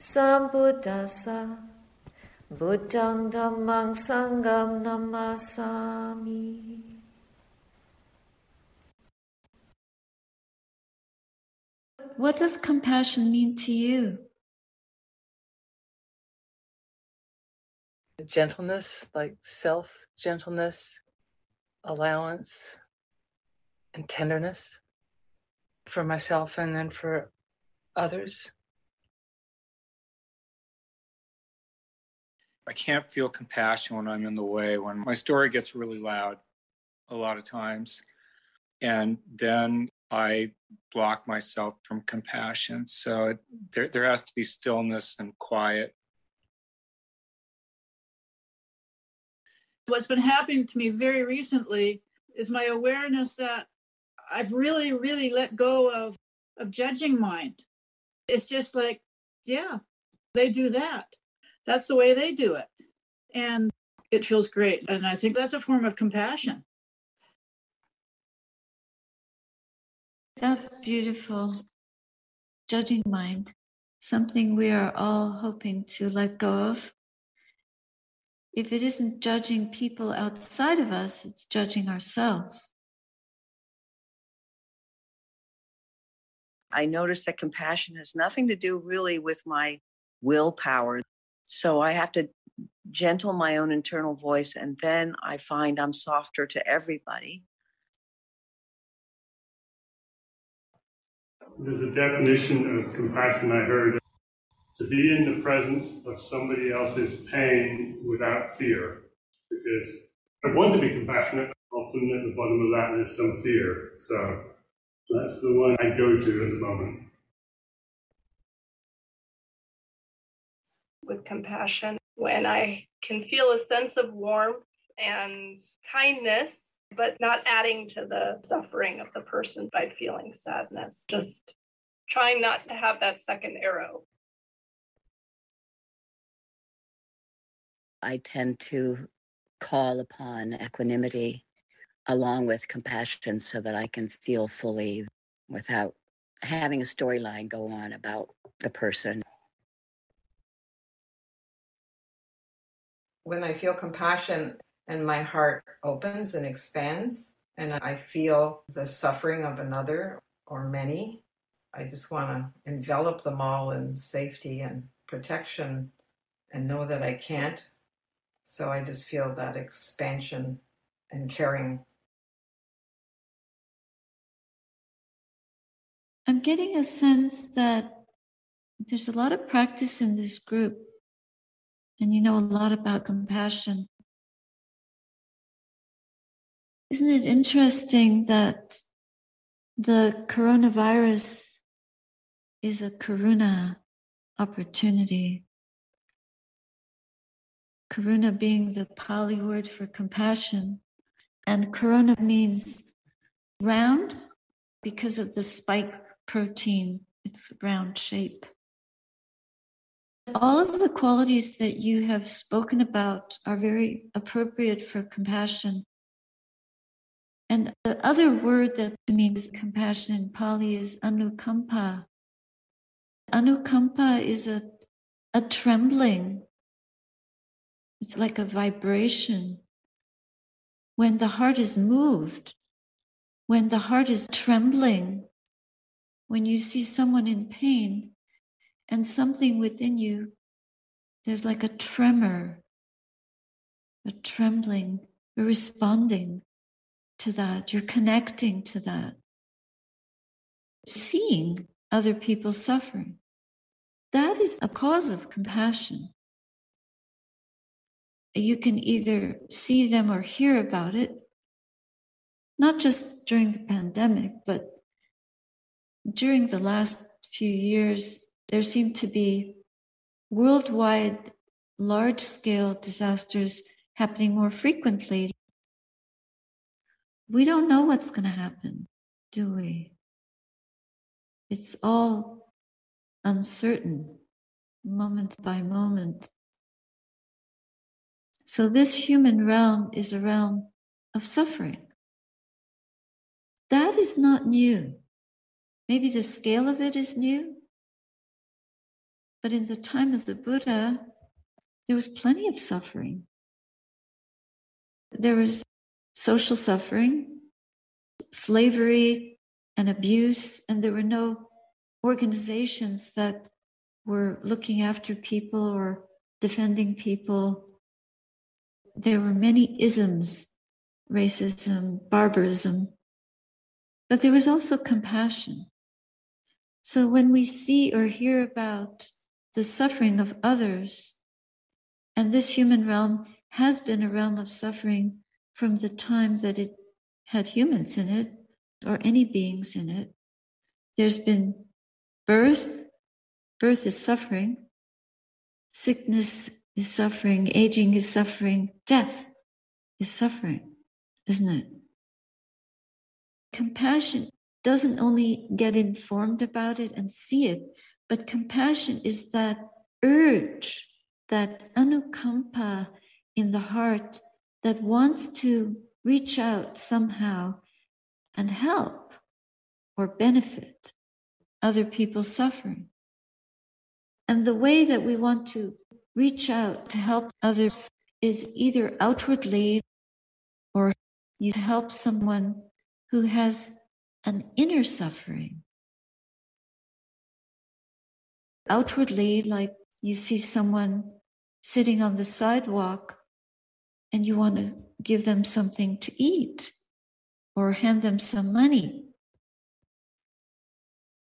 sambuddhassa buddhang dhammang sangham namasami What does compassion mean to you? Gentleness, like self gentleness, allowance, and tenderness for myself and then for others. I can't feel compassion when I'm in the way, when my story gets really loud a lot of times. And then I block myself from compassion. So it, there, there has to be stillness and quiet. What's been happening to me very recently is my awareness that I've really, really let go of, of judging mind. It's just like, yeah, they do that that's the way they do it. And it feels great. And I think that's a form of compassion. That's beautiful. Judging mind, something we are all hoping to let go of. If it isn't judging people outside of us, it's judging ourselves. I notice that compassion has nothing to do really with my willpower. So I have to gentle my own internal voice, and then I find I'm softer to everybody. There's a definition of compassion I heard to be in the presence of somebody else's pain without fear. Because I want to be compassionate, often at the bottom of that there's some fear. So that's the one I go to at the moment. With compassion when I can feel a sense of warmth and kindness, but not adding to the suffering of the person by feeling sadness. Just trying not to have that second arrow. I tend to call upon equanimity along with compassion so that I can feel fully without having a storyline go on about the person. When I feel compassion and my heart opens and expands, and I feel the suffering of another or many, I just want to envelop them all in safety and protection and know that I can't. So I just feel that expansion and caring. I'm getting a sense that there's a lot of practice in this group and you know a lot about compassion. Isn't it interesting that the coronavirus is a karuna opportunity? Karuna being the Pali word for compassion, and corona means round because of the spike protein, its round shape. All of the qualities that you have spoken about are very appropriate for compassion. And the other word that means compassion in Pali is anukampa. Anukampa is a, a trembling, it's like a vibration. When the heart is moved, when the heart is trembling, when you see someone in pain, and something within you, there's like a tremor, a trembling, you're responding to that, you're connecting to that, seeing other people suffering. That is a cause of compassion. You can either see them or hear about it, not just during the pandemic, but during the last few years, there seem to be worldwide large scale disasters happening more frequently. We don't know what's going to happen, do we? It's all uncertain, moment by moment. So, this human realm is a realm of suffering. That is not new. Maybe the scale of it is new, but in the time of the Buddha, there was plenty of suffering. There was social suffering, slavery, and abuse, and there were no organizations that were looking after people or defending people. There were many isms racism, barbarism, but there was also compassion. So when we see or hear about the suffering of others, and this human realm has been a realm of suffering from the time that it had humans in it or any beings in it. There's been birth, birth is suffering, sickness is suffering, aging is suffering, death is suffering, isn't it? Compassion doesn't only get informed about it and see it, but compassion is that urge, that anukampa in the heart that wants to reach out somehow and help or benefit other people's suffering. And the way that we want to reach out to help others is either outwardly or you help someone who has an inner suffering outwardly, like you see someone sitting on the sidewalk and you want to give them something to eat or hand them some money.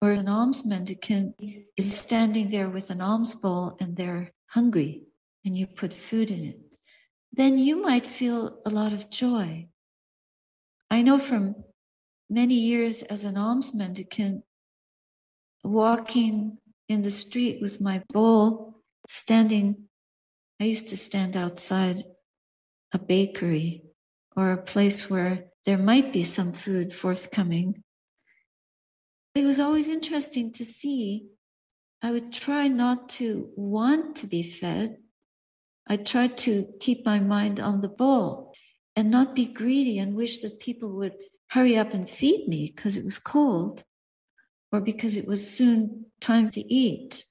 Or an alms mendicant is standing there with an alms bowl and they're hungry and you put food in it. Then you might feel a lot of joy. I know from many years as an alms mendicant, walking in the street with my bowl, standing. I used to stand outside a bakery or a place where there might be some food forthcoming. It was always interesting to see. I would try not to want to be fed. I tried to keep my mind on the bowl and not be greedy and wish that people would hurry up and feed me because it was cold or because it was soon time to eat.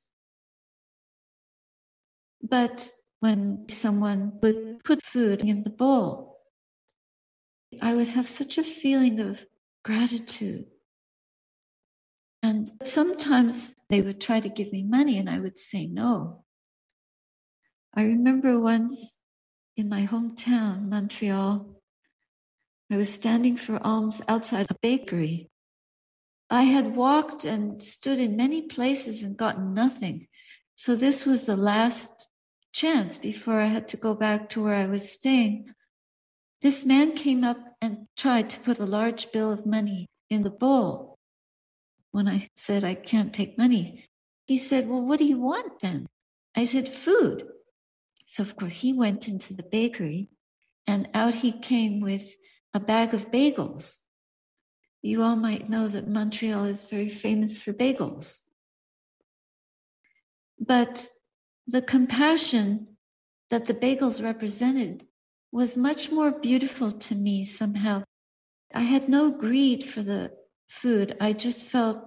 But when someone would put food in the bowl, I would have such a feeling of gratitude. And sometimes they would try to give me money, and I would say no. I remember once in my hometown, Montreal, I was standing for alms outside a bakery. I had walked and stood in many places and gotten nothing. So this was the last chance before I had to go back to where I was staying. This man came up and tried to put a large bill of money in the bowl. When I said, I can't take money, he said, Well, what do you want then? I said, Food. So, of course, he went into the bakery and out he came with a bag of bagels. You all might know that Montreal is very famous for bagels. But the compassion that the bagels represented was much more beautiful to me somehow. I had no greed for the food. I just felt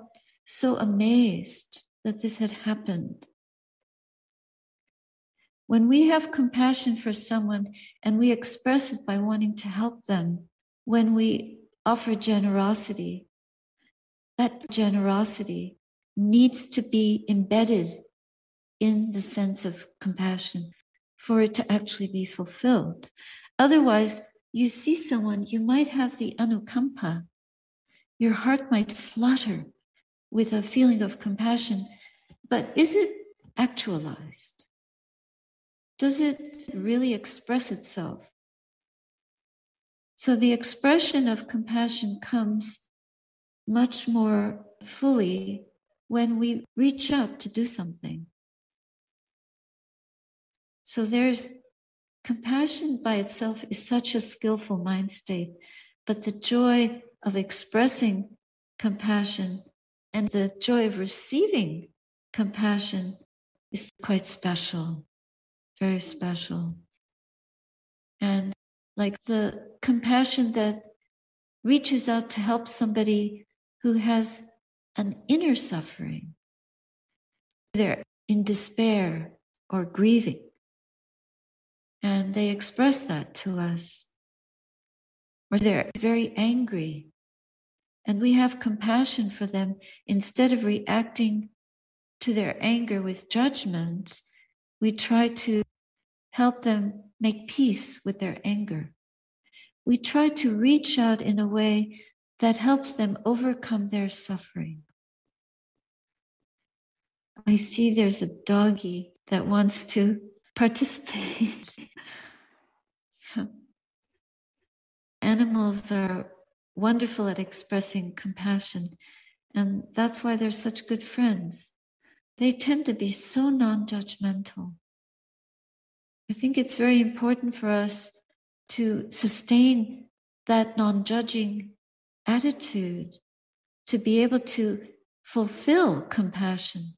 so amazed that this had happened. When we have compassion for someone and we express it by wanting to help them, when we offer generosity, that generosity needs to be embedded in the sense of compassion for it to actually be fulfilled. Otherwise, you see someone, you might have the anukampa, your heart might flutter with a feeling of compassion, but is it actualized? Does it really express itself? So the expression of compassion comes much more fully when we reach out to do something. So there's compassion by itself is such a skillful mind state, but the joy of expressing compassion and the joy of receiving compassion is quite special, very special. And like the compassion that reaches out to help somebody who has an inner suffering. They're in despair or grieving. And they express that to us. Or they're very angry. And we have compassion for them. Instead of reacting to their anger with judgment, we try to help them make peace with their anger. We try to reach out in a way that helps them overcome their suffering. I see there's a doggy that wants to participate. so, animals are wonderful at expressing compassion, and that's why they're such good friends. They tend to be so non judgmental. I think it's very important for us to sustain that non judging attitude, to be able to fulfill compassion.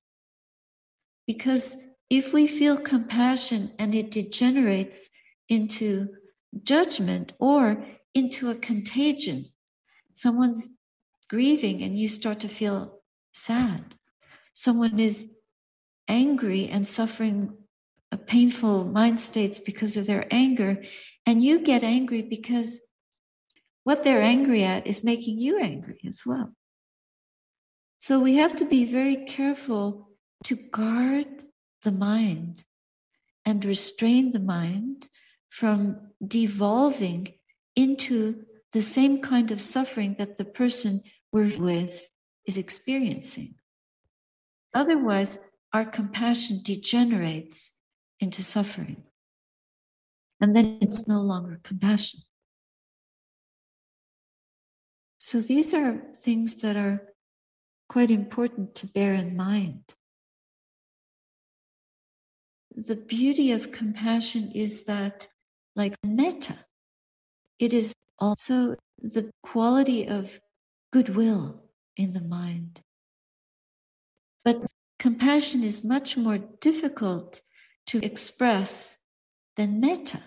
Because if we feel compassion and it degenerates into judgment or into a contagion, someone's grieving and you start to feel sad. Someone is angry and suffering a painful mind states because of their anger, and you get angry because what they're angry at is making you angry as well. So we have to be very careful to guard the mind and restrain the mind from devolving into the same kind of suffering that the person we're with is experiencing. Otherwise, our compassion degenerates into suffering. And then it's no longer compassion. So these are things that are quite important to bear in mind. The beauty of compassion is that, like metta, it is also the quality of goodwill in the mind. But compassion is much more difficult to express than metta.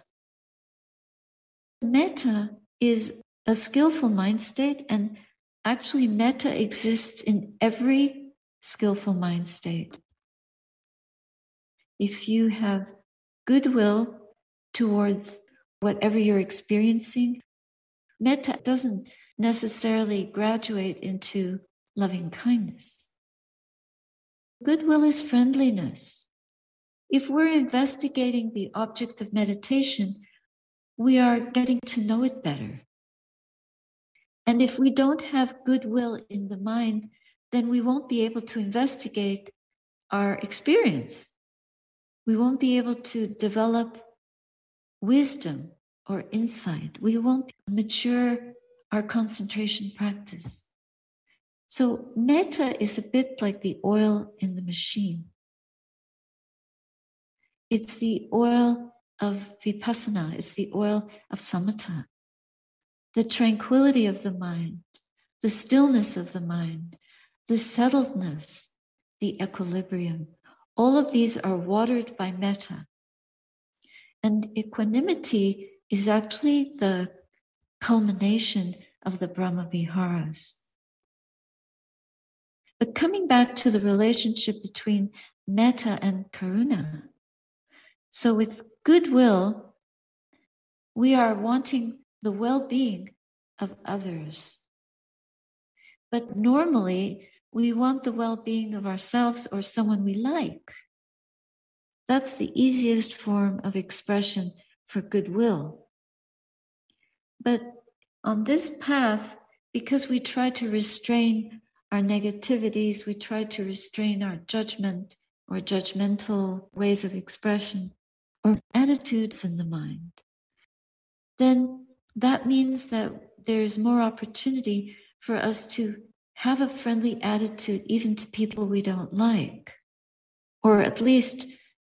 Metta is a skillful mind state, and actually, metta exists in every skillful mind state. If you have goodwill towards whatever you're experiencing, metta doesn't necessarily graduate into loving kindness. Goodwill is friendliness. If we're investigating the object of meditation, we are getting to know it better. And if we don't have goodwill in the mind, then we won't be able to investigate our experience. We won't be able to develop wisdom or insight. We won't mature our concentration practice. So, metta is a bit like the oil in the machine. It's the oil of vipassana, it's the oil of samatha. The tranquility of the mind, the stillness of the mind, the settledness, the equilibrium. All of these are watered by metta. And equanimity is actually the culmination of the Brahma Viharas. But coming back to the relationship between metta and karuna, so, with goodwill, we are wanting the well being of others. But normally, we want the well being of ourselves or someone we like. That's the easiest form of expression for goodwill. But on this path, because we try to restrain our negativities, we try to restrain our judgment or judgmental ways of expression, or attitudes in the mind, then that means that there's more opportunity for us to have a friendly attitude even to people we don't like, or at least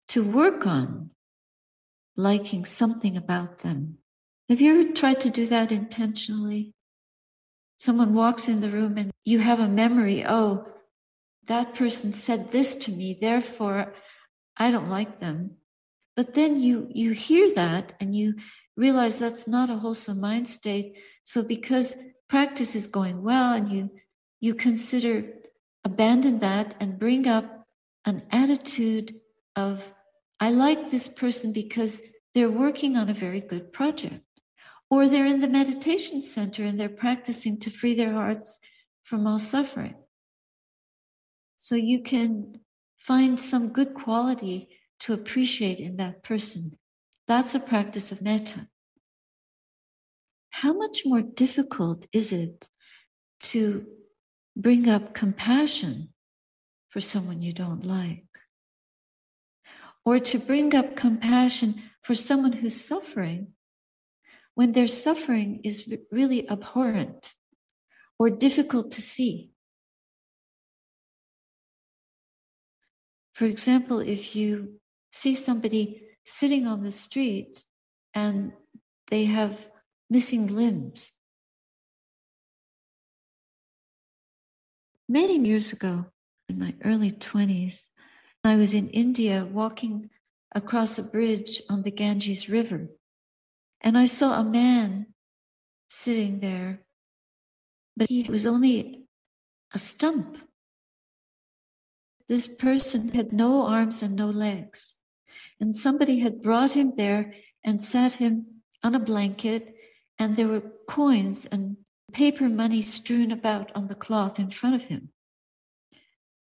to work on liking something about them. Have you ever tried to do that intentionally? Someone walks in the room and you have a memory, oh, that person said this to me, therefore I don't like them. But then you you hear that and you realize that's not a wholesome mind state. So because practice is going well and you you consider abandon that and bring up an attitude of I like this person because they're working on a very good project. Or they're in the meditation center and they're practicing to free their hearts from all suffering. So you can find some good quality to appreciate in that person. That's a practice of metta. How much more difficult is it to bring up compassion for someone you don't like? Or to bring up compassion for someone who's suffering when their suffering is really abhorrent or difficult to see. For example, if you see somebody sitting on the street and they have missing limbs. Many years ago, in my early 20s, I was in India walking across a bridge on the Ganges River, and I saw a man sitting there, but he was only a stump. This person had no arms and no legs, and somebody had brought him there and sat him on a blanket, and there were coins and paper money strewn about on the cloth in front of him.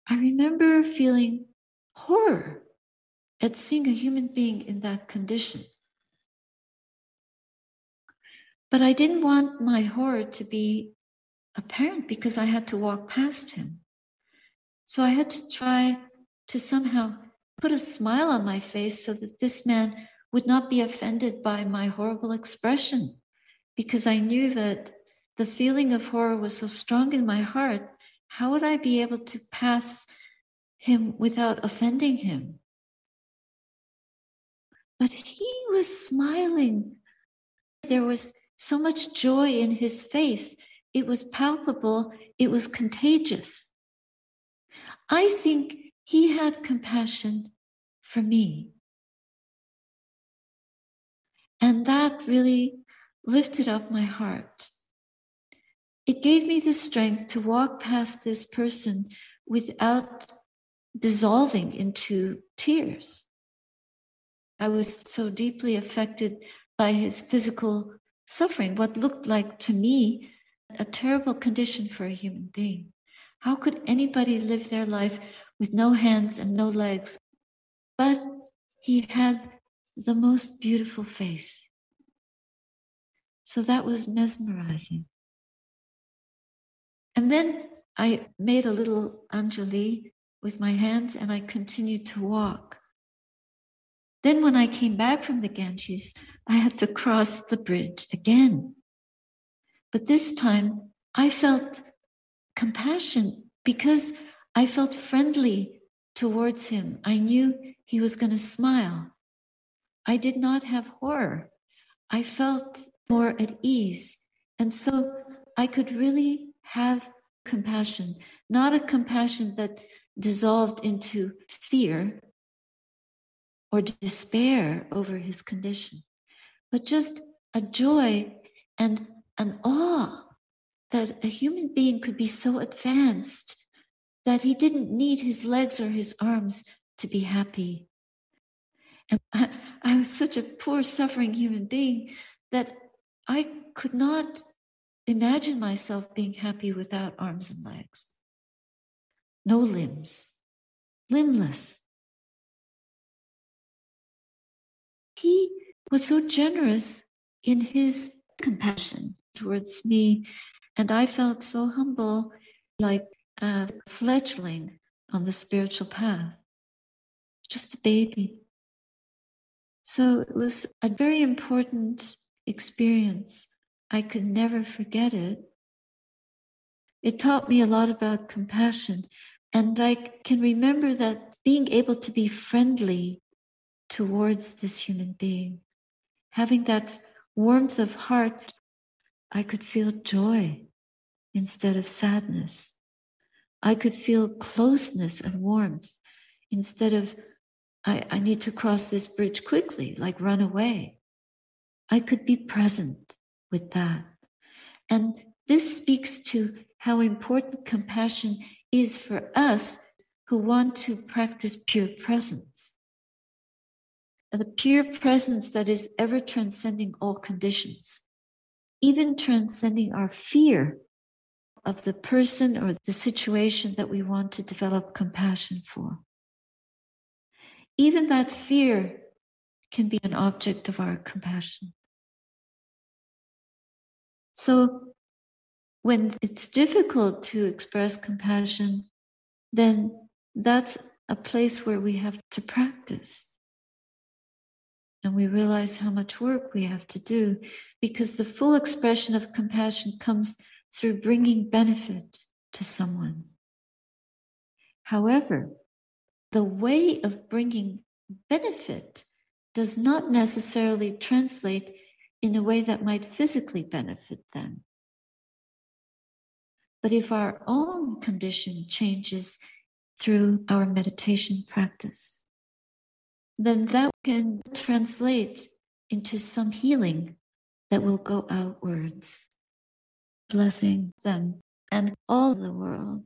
I remember feeling horror at seeing a human being in that condition. But I didn't want my horror to be apparent because I had to walk past him. So I had to try to somehow put a smile on my face so that this man would not be offended by my horrible expression because I knew that the feeling of horror was so strong in my heart. How would I be able to pass him without offending him. But he was smiling. There was so much joy in his face. It was palpable, it was contagious. I think he had compassion for me. And that really lifted up my heart. It gave me the strength to walk past this person without dissolving into tears. I was so deeply affected by his physical suffering, what looked like to me a terrible condition for a human being. How could anybody live their life with no hands and no legs? But he had the most beautiful face. So that was mesmerizing. And then I made a little Anjali with my hands and I continued to walk. Then, when I came back from the Ganges, I had to cross the bridge again. But this time, I felt compassion because I felt friendly towards him. I knew he was going to smile. I did not have horror. I felt more at ease. And so I could really have compassion, not a compassion that dissolved into fear or despair over his condition, but just a joy and an awe that a human being could be so advanced that he didn't need his legs or his arms to be happy. And I, I was such a poor, suffering human being that I could not imagine myself being happy without arms and legs no limbs, limbless. He was so generous in his compassion towards me, and I felt so humble, like a fledgling on the spiritual path, just a baby. So it was a very important experience. I could never forget it. It taught me a lot about compassion and I can remember that being able to be friendly towards this human being. Having that warmth of heart, I could feel joy instead of sadness. I could feel closeness and warmth instead of, I, I need to cross this bridge quickly, like run away. I could be present with that. And this speaks to how important compassion is for us who want to practice pure presence. The pure presence that is ever transcending all conditions, even transcending our fear of the person or the situation that we want to develop compassion for. Even that fear can be an object of our compassion. So, when it's difficult to express compassion, then that's a place where we have to practice. And we realize how much work we have to do because the full expression of compassion comes through bringing benefit to someone. However, the way of bringing benefit does not necessarily translate in a way that might physically benefit them. But if our own condition changes through our meditation practice, then that can translate into some healing that will go outwards, blessing them and all the world.